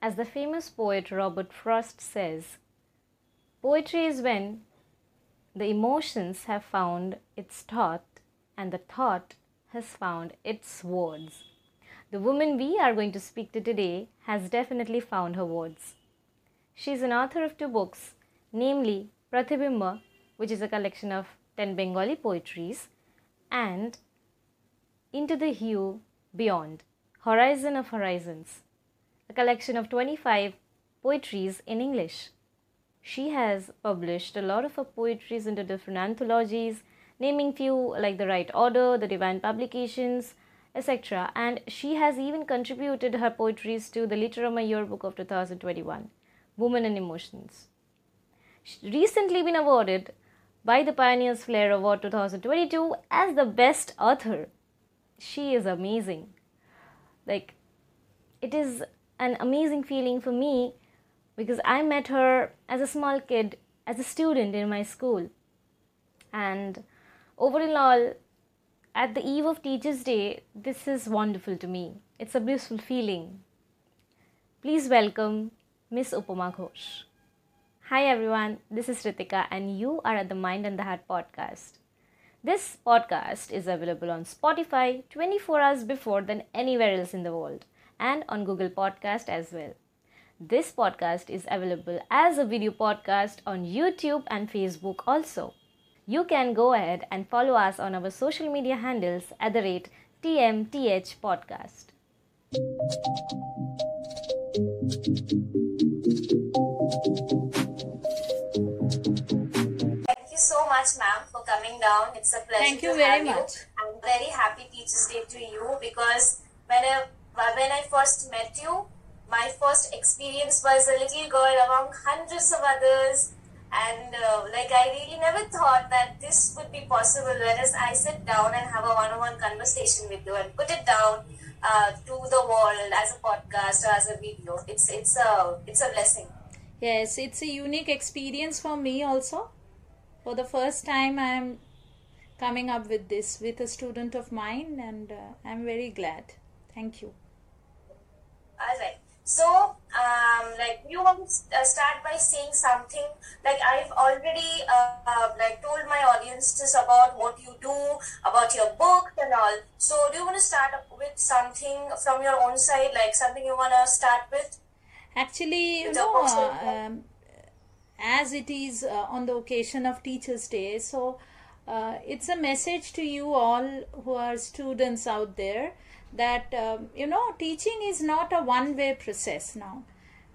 As the famous poet Robert Frost says, poetry is when the emotions have found its thought and the thought has found its words. The woman we are going to speak to today has definitely found her words. She is an author of two books, namely Pratibimba, which is a collection of 10 Bengali poetries, and Into the Hue Beyond, Horizon of Horizons, collection of 25 poetries in English. She has published a lot of her poetries into different anthologies, naming few like The Right Order, The Divine Publications, etc. And she has even contributed her poetries to the Literama Yearbook of 2021, Women and Emotions. She's recently been awarded by the Pioneers Flair Award 2022 as the best author. She is amazing. Like, it is an amazing feeling for me because I met her as a small kid, as a student in my school. And overall, at the eve of Teachers' Day, this is wonderful to me. It's a blissful feeling. Please welcome Miss Upama Ghosh. Hi everyone, this is Rittika, and you are at the Mind and the Heart podcast. This podcast is available on Spotify 24 hours before than anywhere else in the world and on Google Podcast as well. This podcast is available as a video podcast on YouTube and Facebook also. You can go ahead and follow us on our social media handles at the rate TMTH Podcast. Thank you so much, ma'am, for coming down. It's a pleasure Thank you to very have you. much. I'm very happy Teachers' Day to you because when I when I first met you, my first experience was a little girl among hundreds of others, and uh, like I really never thought that this would be possible. Whereas I sit down and have a one-on-one conversation with you and put it down uh, to the world as a podcast or as a video, it's it's a it's a blessing. Yes, it's a unique experience for me also. For the first time, I'm coming up with this with a student of mine, and uh, I'm very glad. Thank you. All right. So, um, like, you want to uh, start by saying something. Like, I've already uh, uh, like told my audiences about what you do, about your book and all. So, do you want to start with something from your own side, like something you want to start with? Actually, you With know, the books also. um, as it is uh, on the occasion of Teachers' Day, so uh, it's a message to you all who are students out there that um, you know teaching is not a one-way process now.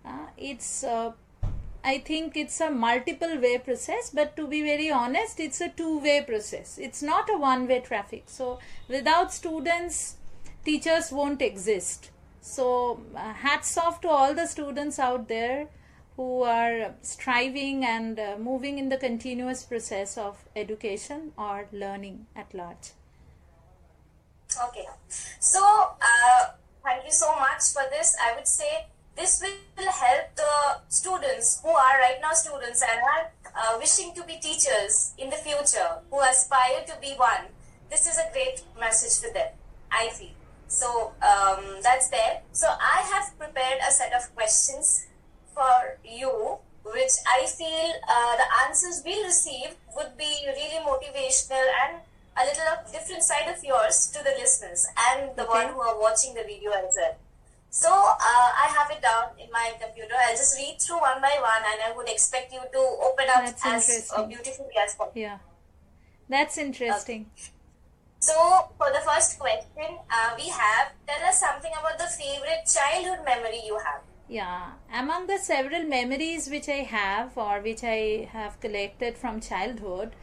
Uh, it's uh, I think it's a multiple way process, but to be very honest, it's a two way process. It's not a one way traffic. So, without students, teachers won't exist. So, uh, hats off to all the students out there who are striving and uh, moving in the continuous process of education or learning at large. Okay. So, uh, thank you so much for this. I would say this will help the students who are right now students and are uh, wishing to be teachers in the future, who aspire to be one. This is a great message for them, I feel. So, um, that's there. So, I have prepared a set of questions for you, which I feel uh, the answers we'll receive would be really motivational and a little of different side of yours to the listeners and the one who are watching the video as well. So uh, I have it down in my computer. I'll just read through one by one, and I would expect you to open up That's as uh, beautifully as possible. Yeah, that's interesting. So for the first question, uh, we have tell us something about the favorite childhood memory you have. Yeah, among the several memories which I have or which I have collected from childhood,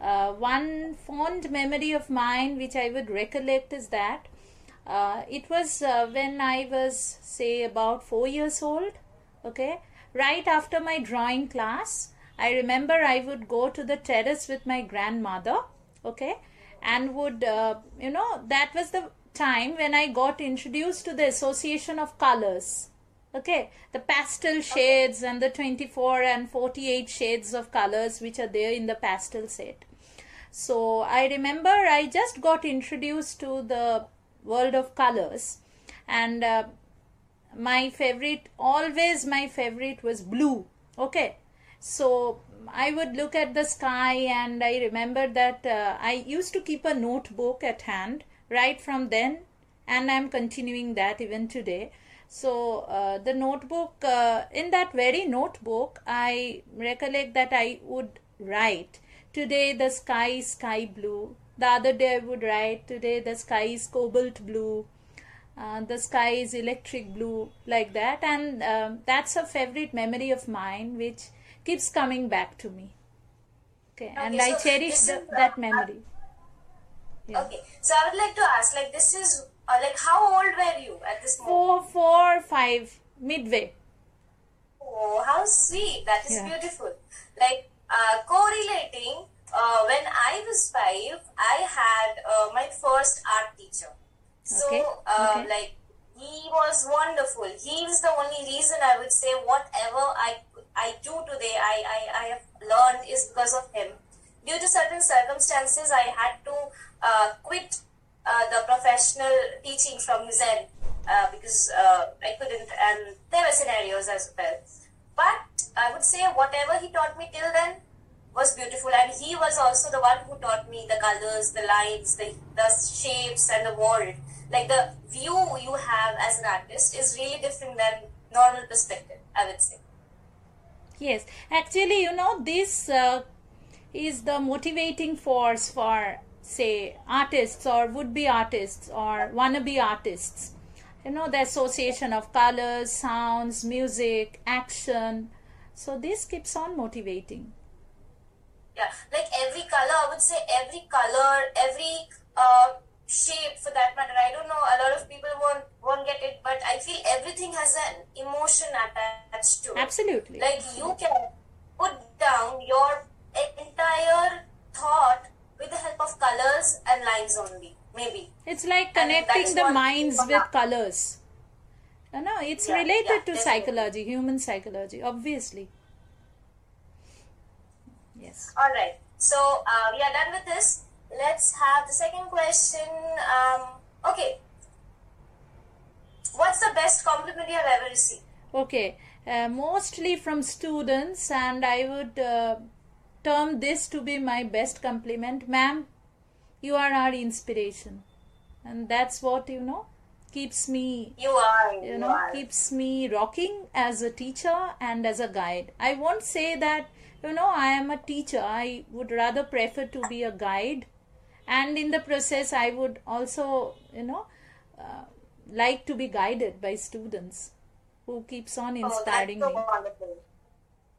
uh, one fond memory of mine which I would recollect is that uh, it was uh, when I was, say, about four years old. Okay, right after my drawing class, I remember I would go to the terrace with my grandmother. Okay, and would, uh, you know, that was the time when I got introduced to the Association of Colors okay the pastel shades and the 24 and 48 shades of colors which are there in the pastel set so i remember i just got introduced to the world of colors and uh, my favorite, always my favorite was blue. Okay, so I would look at the sky, and I remember that uh, I used to keep a notebook at hand right from then, and I'm continuing that even today. So, uh, the notebook, uh, in that very notebook, I recollect that I would write today the sky is sky blue. The other day I would write today the sky is cobalt blue. Uh, the sky is electric blue, like that, and um, that's a favorite memory of mine which keeps coming back to me. Okay, and Okay, I cherish the, is, that memory. Yeah. Okay, so I would like to ask, like, this is uh, like, how old were you at this moment? Four, four, five, midway. Oh, how sweet! That is Yeah. beautiful. Like uh, correlating. Uh, when I was five, I had uh, my first art teacher. So, Okay, uh, okay. like, he was wonderful. He is the only reason I would say whatever I I do today, I, I, I have learned is because of him. Due to certain circumstances, I had to uh, quit uh, the professional teaching from Zen uh, because uh, I couldn't, and there were scenarios as well. But I would say whatever he taught me till then was beautiful, and he was also the one who taught me the colors, the lines, the, the shapes, and the world. Like the view you have as an artist is really different than normal perspective. I would say. Yes, actually, you know, this uh, is the motivating force for, say, artists or would be artists or wannabe artists. You know, the association of colors, sounds, music, action. So, this keeps on motivating. Yeah, like every color, I would say every color, every uh, shape for that matter. I don't know, a lot of people won't won't get it, but I feel everything has an emotion attached to it. Absolutely. Like you can put down your entire thought with the help of colors and lines only, maybe. It's like connecting the minds with colors. You know, it's Yeah, related yeah, to psychology, human psychology, obviously. Yes. All right. So uh, we are done with this. Let's have the second question. Um, okay. What's the best compliment you have ever received? Okay, uh, mostly from students, and I would uh, term this to be my best compliment. Ma'am, you are our inspiration, and that's what you know keeps me You are. you know keeps me rocking as a teacher and as a guide i won't say that you know i am a teacher i would rather prefer to be a guide and in the process i would also you know uh, like to be guided by students who keeps on Oh, inspiring that's so me wonderful.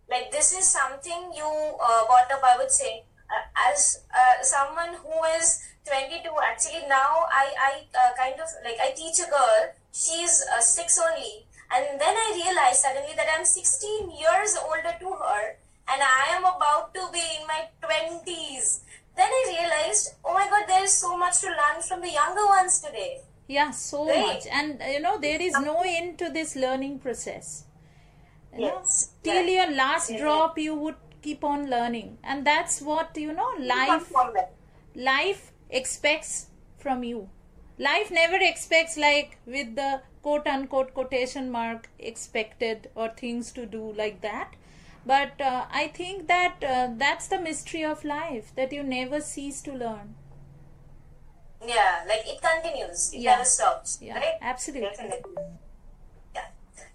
Like this is something you uh, brought up. I would say, uh, as uh, someone who is 22. Actually, now I I uh, kind of like I teach a girl. She's uh, six only, and then I realized suddenly that I'm 16 years older to her, and I am about to be in my 20s. Then I realized, oh my God, there is so much to learn from the younger ones today. yeah so Right. much and you know there is no end to this learning process you know Yes, till your last drop you would keep on learning and that's what you know life life expects from you life never expects like with the quote unquote quotation mark expected or things to do like that but uh, i think that uh, that's the mystery of life that you never cease to learn Yeah, like it continues. It Yeah. never stops. Yeah, right? absolutely. Definitely. Yeah.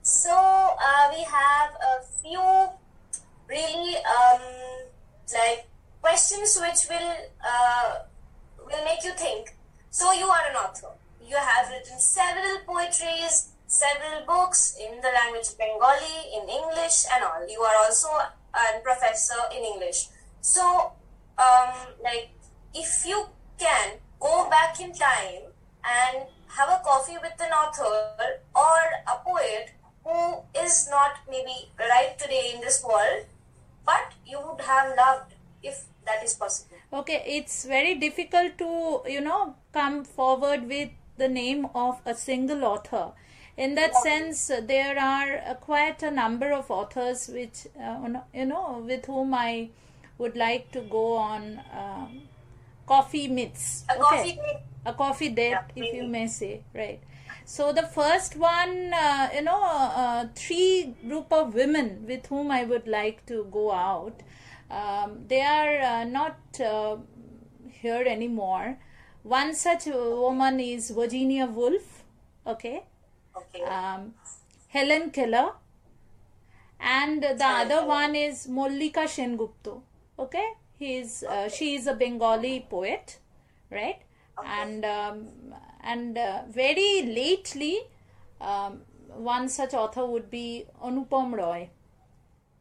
So uh, we have a few really um, like questions which will uh, will make you think. So you are an author. You have written several poetries, several books in the language of Bengali, in English, and all. You are also a professor in English. So, um, like, if you can go back in time and have a coffee with an author or a poet who is not maybe right today in this world, but you would have loved if that is possible. okay it's very difficult to you know come forward with the name of a single author in that sense there are quite a number of authors which uh, you know with whom i would like to go on um, coffee myths A coffee date. a coffee date Yeah, if you may say right So the first one, uh, you know, uh, three group of women with whom I would like to go out. Um, they are uh, not uh, here anymore. One such woman is Virginia Woolf, okay, Okay. um, Helen Keller, and the other one is Mallika Sengupta. Okay, he's uh, she is a Bengali poet, right? Okay. And um, and uh, very lately, um, one such author would be Anupam Roy.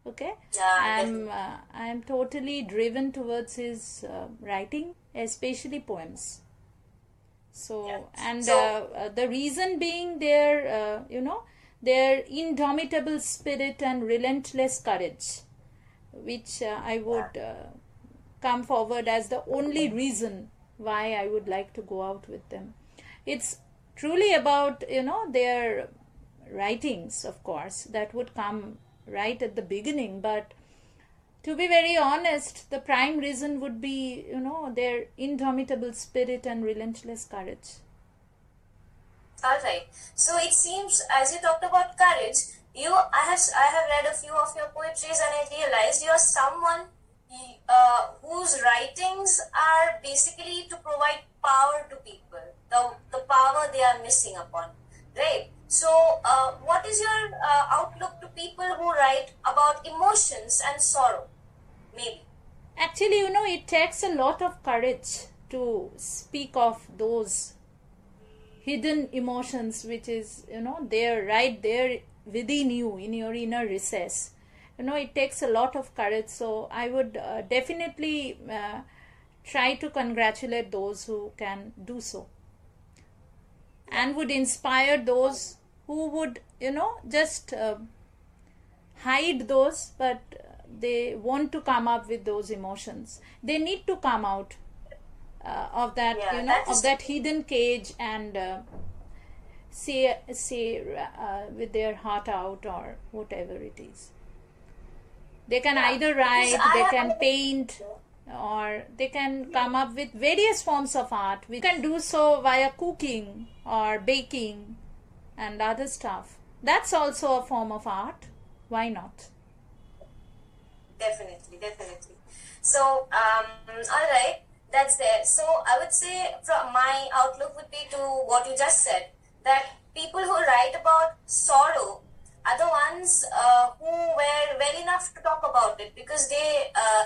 Okay, Yeah, I'm uh, I'm totally driven towards his uh, writing, especially poems. So Yeah. and So- uh, uh, the reason being their uh, you know their indomitable spirit and relentless courage, which uh, I would uh, come forward as the only reason why I would like to go out with them. It's truly about you know their writings, of course, that would come right at the beginning, but to be very honest, the prime reason would be, you know, their indomitable spirit and relentless courage. All right. So it seems, as you talked about courage, you I have I have read a few of your poetries and I realized you are someone uh, whose writings are basically to provide power to people, the the power they are missing upon, right? So, uh, what is your uh, outlook to people who write about emotions and sorrow? Maybe. Actually, you know, it takes a lot of courage to speak of those hidden emotions which is, you know, there right there within you in your inner recess. You know, it takes a lot of courage. So, I would uh, definitely uh, try to congratulate those who can do so. and would inspire those who would you know just uh, hide those but they want to come up with those emotions. They need to come out uh, of that Yeah, you know of that hidden cage and uh, say say uh, with their heart out or whatever it is. They can Yeah, either write they can paint or they can come up with various forms of art. We can do so via cooking or baking and other stuff. That's also a form of art. Why not? Definitely, definitely. So, um, all right, that's there. So, I would say from my outlook would be to what you just said that people who write about sorrow are the ones uh, who were well enough to talk about it because they uh,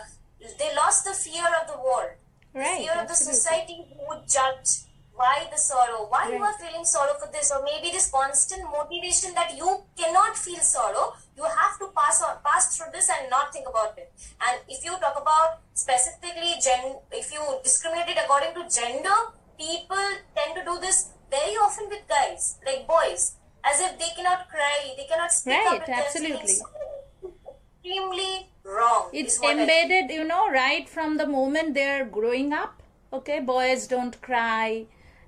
they lost the fear of the world, right fear of the society who would judge why the sorrow, why you are feeling sorrow for this, or maybe this constant motivation that you cannot feel sorrow. You have to pass on, pass through this and not think about it. And if you talk about specifically gen, if you discriminate it according to gender, people tend to do this very often with guys, like boys, as if they cannot cry, they cannot speak Right, up absolutely. Extremely wrong. it's I- embedded you know right from the moment they're growing up okay boys don't cry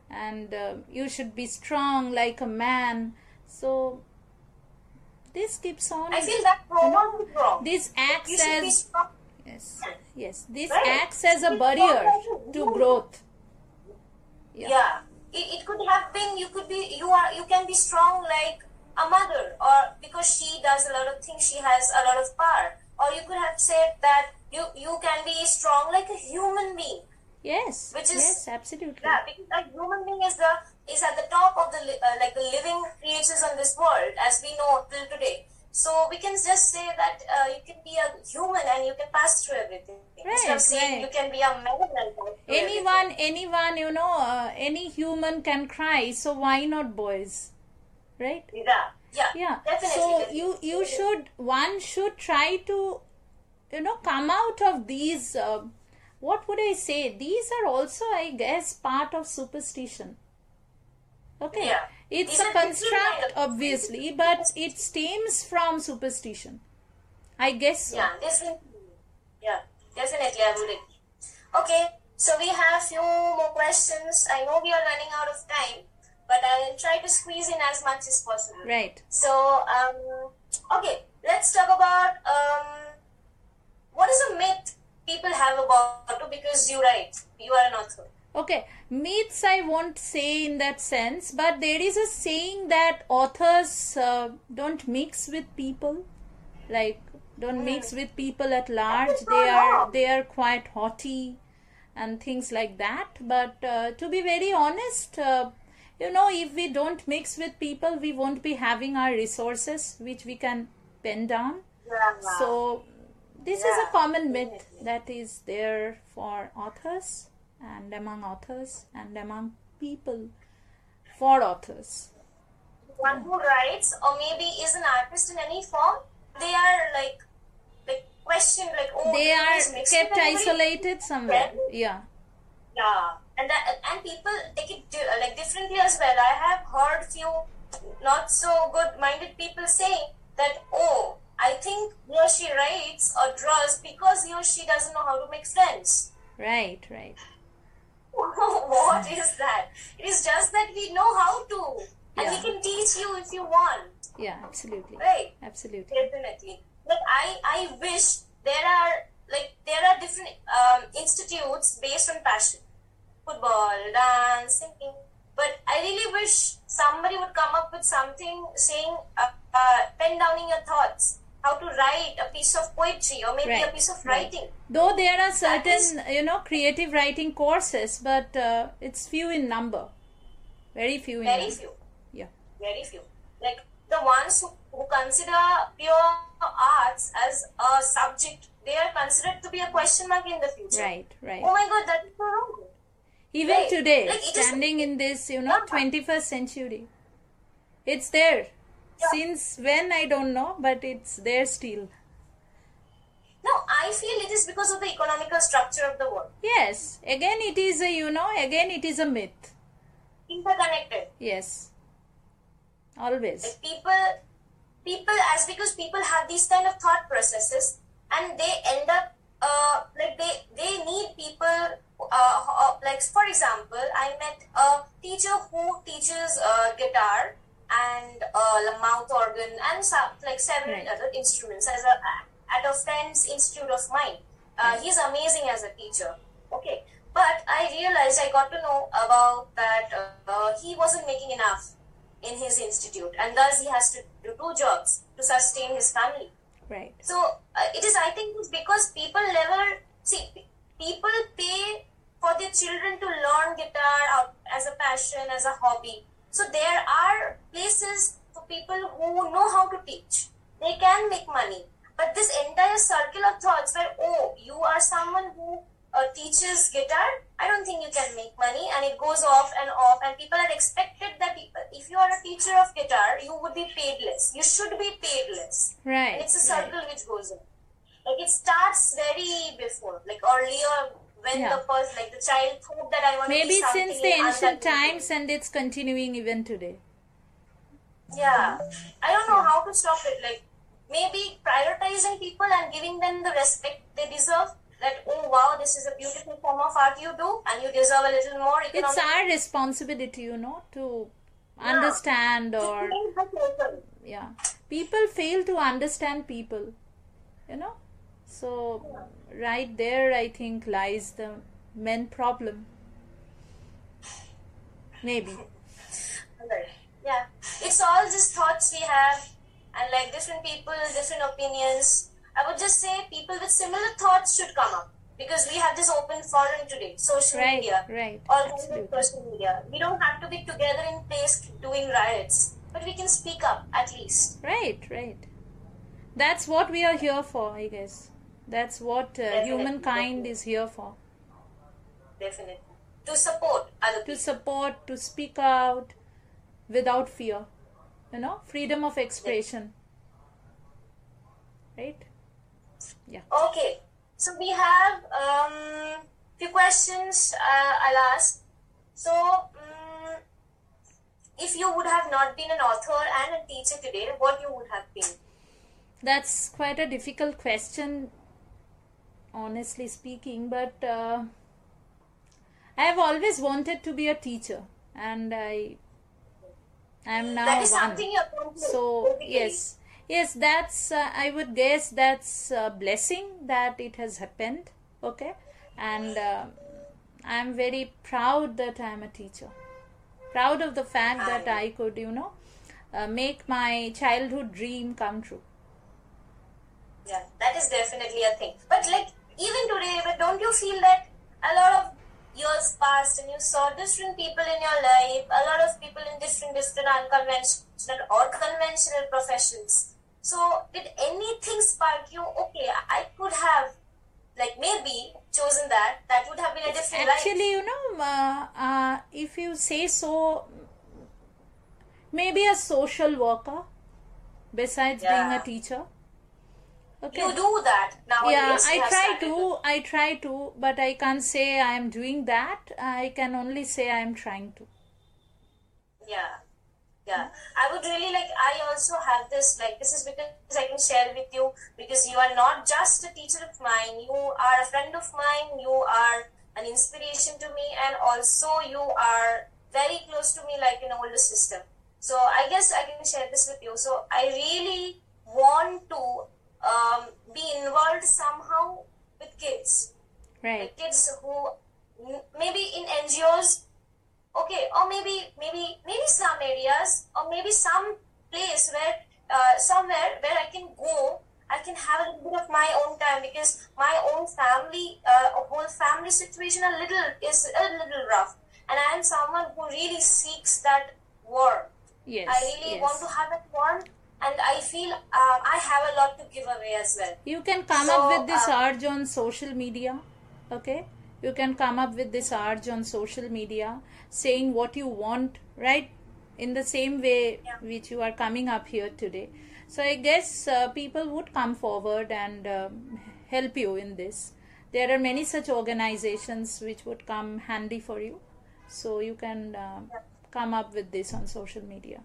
and uh, you should be strong like a man. So this keeps on I feel that is wrong. this acts You should be as yes yes. this Right. acts as a barrier to growth. Yeah. yeah, It, it could have been you could be you are you can be strong like a mother or because she does a lot of things she has a lot of power. Or you could have said that you you can be strong like a human being yes. Which is- yes absolutely. yeah because a human being is the is at the top of the uh, like the living creatures on this world as we know till today. So we can just say that uh, you can be a human and you can pass through everything. Instead Right, of saying right. you can be a man pass through anyone anyone you know uh, any human can cry so why not boys? Right? Yeah. Yeah yeah. definitely, so definitely. you you should one should try to you know come out of these uh, what would i say these are also i guess part of superstition okay Yeah. it's a construct obviously but it stems from superstition i guess so. Yeah, definitely. Yeah, definitely, I would agree. Okay, so we have few more questions. I know we are running out of time, but I'll try to squeeze in as much as possible. right So, um, okay, let's talk about um, what is a myth people have about you because you write, you are an author. Okay, myths I won't say in that sense, but there is a saying that authors uh, don't mix with people, like don't mix with people at large. They are they are quite haughty and things like that. But uh, to be very honest, uh, you know, if we don't mix with people, we won't be having our resources which we can pen down. Yeah. So this is a common myth that is there for authors and among authors and among people for authors. one who writes or maybe is an artist in any form, they are like like questioned like oh They are kept isolated somewhere. Yeah. Yeah, and that and people take it like differently as well. I have heard few not so good minded people saying that oh I think he or she writes or draws because he or she doesn't know how to make friends. Right, right. what is that? It is just that we know how to, and Yeah. we can teach you if you want, Yeah, absolutely. right? Absolutely. Definitely. Like I, I wish there are like there are different um, institutes based on passion, football, dance, singing. But I really wish somebody would come up with something saying, uh, uh, pen down in your thoughts, how to write a piece of poetry or maybe a piece of right. writing. Though there are is- certain, you know, creative writing courses, but uh, it's few in number. Very few in Very number. few. Yeah. very few. Like the ones who, who consider pure arts as a subject, they are considered to be a question mark in the future. Right, right. Oh my god, that is so wrong. Even Right. today, Like, is- standing in this, you know. 21st century, it's there. Since when, I don't know, but it's there still. No, I feel it is because of the economical structure of the world. Yes, again, it is a, you know, again, it is a myth. Interconnected. Yes. Always. Like people people as because people have these kind of thought processes and they end up uh, like they they need people uh, uh, like for example i met a teacher who teaches uh, guitar and uh, mouth organ and some like several Right. other instruments as a at a friend's institute of mine uh, he's amazing as a teacher. Okay. But i realized i got to know about that uh, he wasn't making enough in his institute. And thus he has to do two jobs to sustain his family. Right. so uh, it is i think it's because people never see people pay for their children to learn guitar as a passion as a hobby so there are places for people who know how to teach they can make money but this entire circle of thoughts where oh you are someone who uh, teaches guitar i don't think you can make money and it goes off and off and people are expected that people, if you are a teacher of guitar you would be paid less you should be paid less and Right. it's a right. circle which goes on. Like it starts very before, like earlier when Yeah. the person, like the child thought that I want to Maybe be since the ancient times and it's continuing even today. Yeah, I don't know how to stop it. Like maybe prioritizing people and giving them the respect they deserve. That oh wow, this is a beautiful form of art you do, and you deserve a little more It's our responsibility, you know, to understand or yeah people fail to understand people you know so right there i think lies the main problem. Maybe. Yeah, it's all just thoughts we have, and like different people, different opinions. I would just say people with similar thoughts should come up because we have this open forum today, social right media, right. All kinds social media. We don't have to be together in place doing riots, but we can speak up at least. right right. That's what we are here for i guess that's what uh, humankind is here for. Definitely. To support other to support to speak out without fear you know freedom of expression. Right? Yeah. Okay, so we have um few questions uh, I'll ask. So, um, if you would have not been an author and a teacher today, what you would have been? That's quite a difficult question, honestly speaking. But uh, I have always wanted to be a teacher, and I am now that is one. something you're So yes, yes, that's uh, I would guess that's a blessing that it has happened. Okay, and uh, I'm very proud that I'm a teacher. Proud of the fact that I- I could, you know, uh, make my childhood dream come true. Yeah, that is definitely a thing. But like even today, but don't you feel that a lot of years passed and you saw different people in your life, a lot of people in different different unconventional or conventional professions. So did anything spark you? Okay, I could have like maybe chosen that. That would have been a different life. Actually, you know, uh, uh, if you say so, maybe a social worker besides being a teacher. Okay. You do that nowadays. yeah i try to i try to but i can't say i am doing that i can only say i am trying to Yeah, yeah. I would really like. I also have this. Like, this is because I can share with you because you are not just a teacher of mine. You are a friend of mine. You are an inspiration to me, and also you are very close to me, like an older sister. So I guess I can share this with you. So I really want to um, be involved somehow with kids right kids who maybe in NGOs, okay, or maybe maybe maybe some areas, or maybe some place where uh, somewhere where I can go, I can have a little bit of my own time because my own family, uh, whole family situation a little is a little rough, and I am someone who really seeks that warmth. yes I really yes. want to have that warmth, and I feel um, I have a lot to give away as well. you can come So, up with this uh, urge on social media okay? You can come up with this urge on social media saying what you want right? In the same way Yeah. which you are coming up here today. So i guess uh, people would come forward and um, help you in this. There are many such organizations which would come handy for you. So you can um, come up with this on social media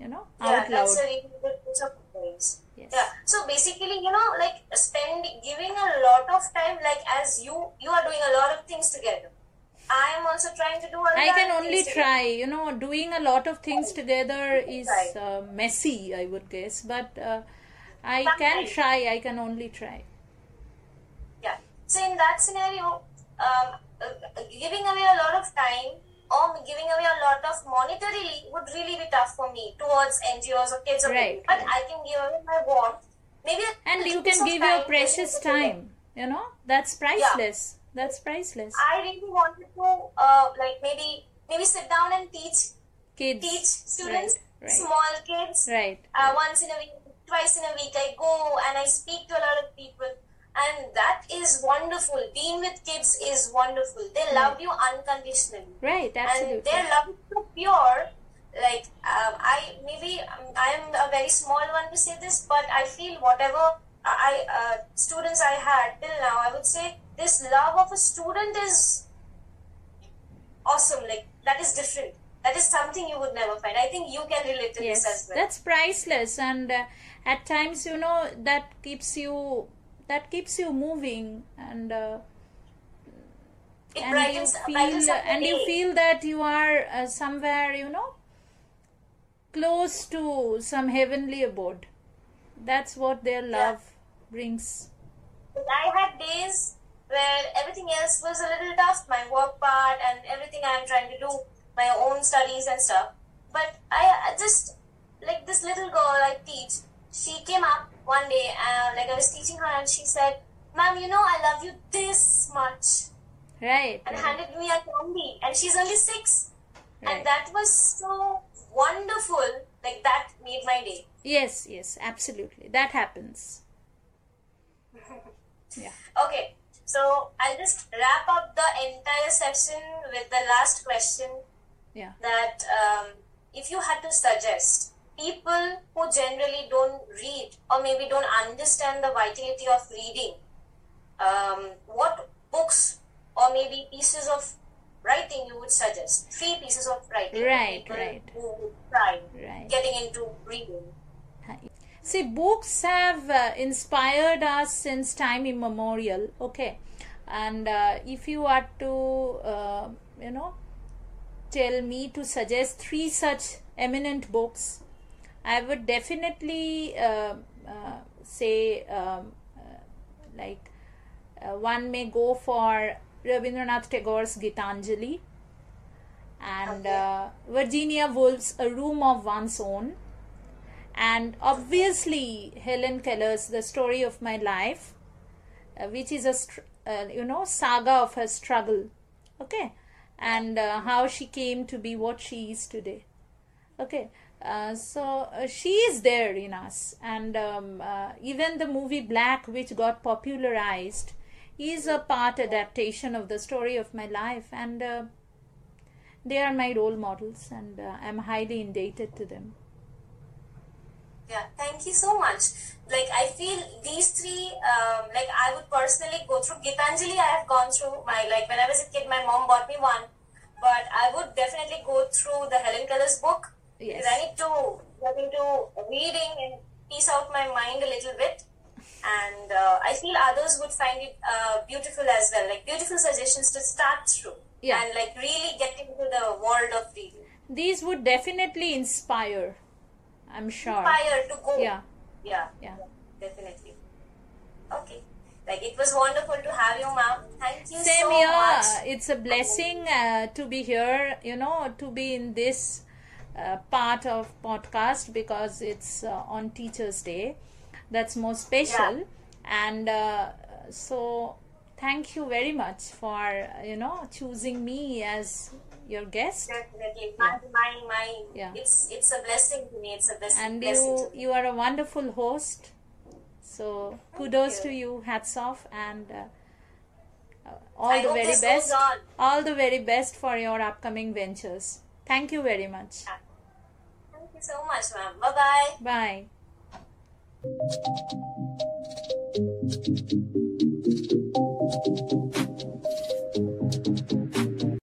you know yeah, out loud that's a really good piece. Yes. Yeah. So basically, you know, like spend giving a lot of time, like as you you are doing a lot of things together. I am also trying to do a lot of things. I can only try. You know, doing a lot of things together is uh, messy, I would guess. But uh, I can try. I can only try. Yeah. So in that scenario, um, uh, giving away a lot of time or giving away a lot of monetarily would really be tough for me towards NGOs or kids or Right, people. But. I can give away my warmth. Maybe And you can give your precious just to do it. time. You know, that's priceless. That's priceless. I really wanted to uh, like maybe maybe sit down and teach Kids. teach students, Right, right. small kids. Right. Uh, once in a week, twice in a week, I go and I speak to a lot of people, and that is wonderful. Being with kids is wonderful. They love you unconditionally, Right. absolutely. and their love is so pure. Like um, I maybe um, I am a very small one to say this, but I feel whatever I uh, students I had till now, I would say this love of a student is awesome. Like that is different. That is something you would never find. I think you can relate to yes this as well. that's priceless and uh, at times you know that keeps you that keeps you moving and uh, it and you feel brightens up and you feel that you are uh, somewhere you know close to some heavenly abode. That's what their love brings. I had days where everything else was a little tough, my work part and everything I'm trying to do, my own studies and stuff. But I, I just, like this little girl I teach, she came up one day, uh, like I was teaching her, and she said, Ma'am, you know, I love you this much. right And handed me a candy, and she's only six. right. And that was so wonderful. Like, that made my day. yes yes absolutely that happens yeah Okay, so I'll just wrap up the entire session with the last question yeah that um, if you had to suggest people who generally don't read or maybe don't understand the vitality of reading, um, what books or maybe pieces of writing you would suggest? Three pieces of writing. Right, people right. Who would try right getting into reading. See, books have uh, inspired us since time immemorial. Okay, and uh, if you are to, uh, you know, tell me to suggest three such eminent books, I would definitely uh, uh, say, um, uh, like, uh, one may go for Rabindranath Tagore's Gitanjali, and Okay. uh, Virginia Woolf's A Room of One's Own, and obviously Helen Keller's The Story of My Life, which is a str- uh, you know saga of her struggle, okay, and uh, how she came to be what she is today. Okay uh, so uh, she is there in us and um, uh, even the movie black which got popularized is a part adaptation of the story of my life and uh, they are my role models and uh, i'm highly indebted to them Yeah, thank you so much. Like I feel these three, um, like I would personally go through Gitanjali. I have gone through my like when I was a kid, my mom bought me one, but I would definitely go through the Helen Keller's book Yes. need to get into reading and piece out my mind a little bit. And uh, I feel others would find it uh, beautiful as well, like beautiful suggestions to start through Yeah. and like really get into the world of reading. these would definitely inspire i'm sure Fire to go. yeah Yeah. yeah Definitely. Okay. Like it was wonderful to have you, ma'am. Thank you same so here much. it's a blessing uh, to be here you know to be in this uh, part of podcast because it's uh, on teachers day. That's more special. And uh, so thank you very much for you know choosing me as your guest. Definitely. My, my, my, Yeah. it's, it's a blessing to me. It's a blessing, and blessing you you are a wonderful host. So kudos you. to you. hats off and uh, uh, all I the very best. all the very best for your upcoming ventures. Thank you very much. Thank you so much, ma'am. Bye-bye. bye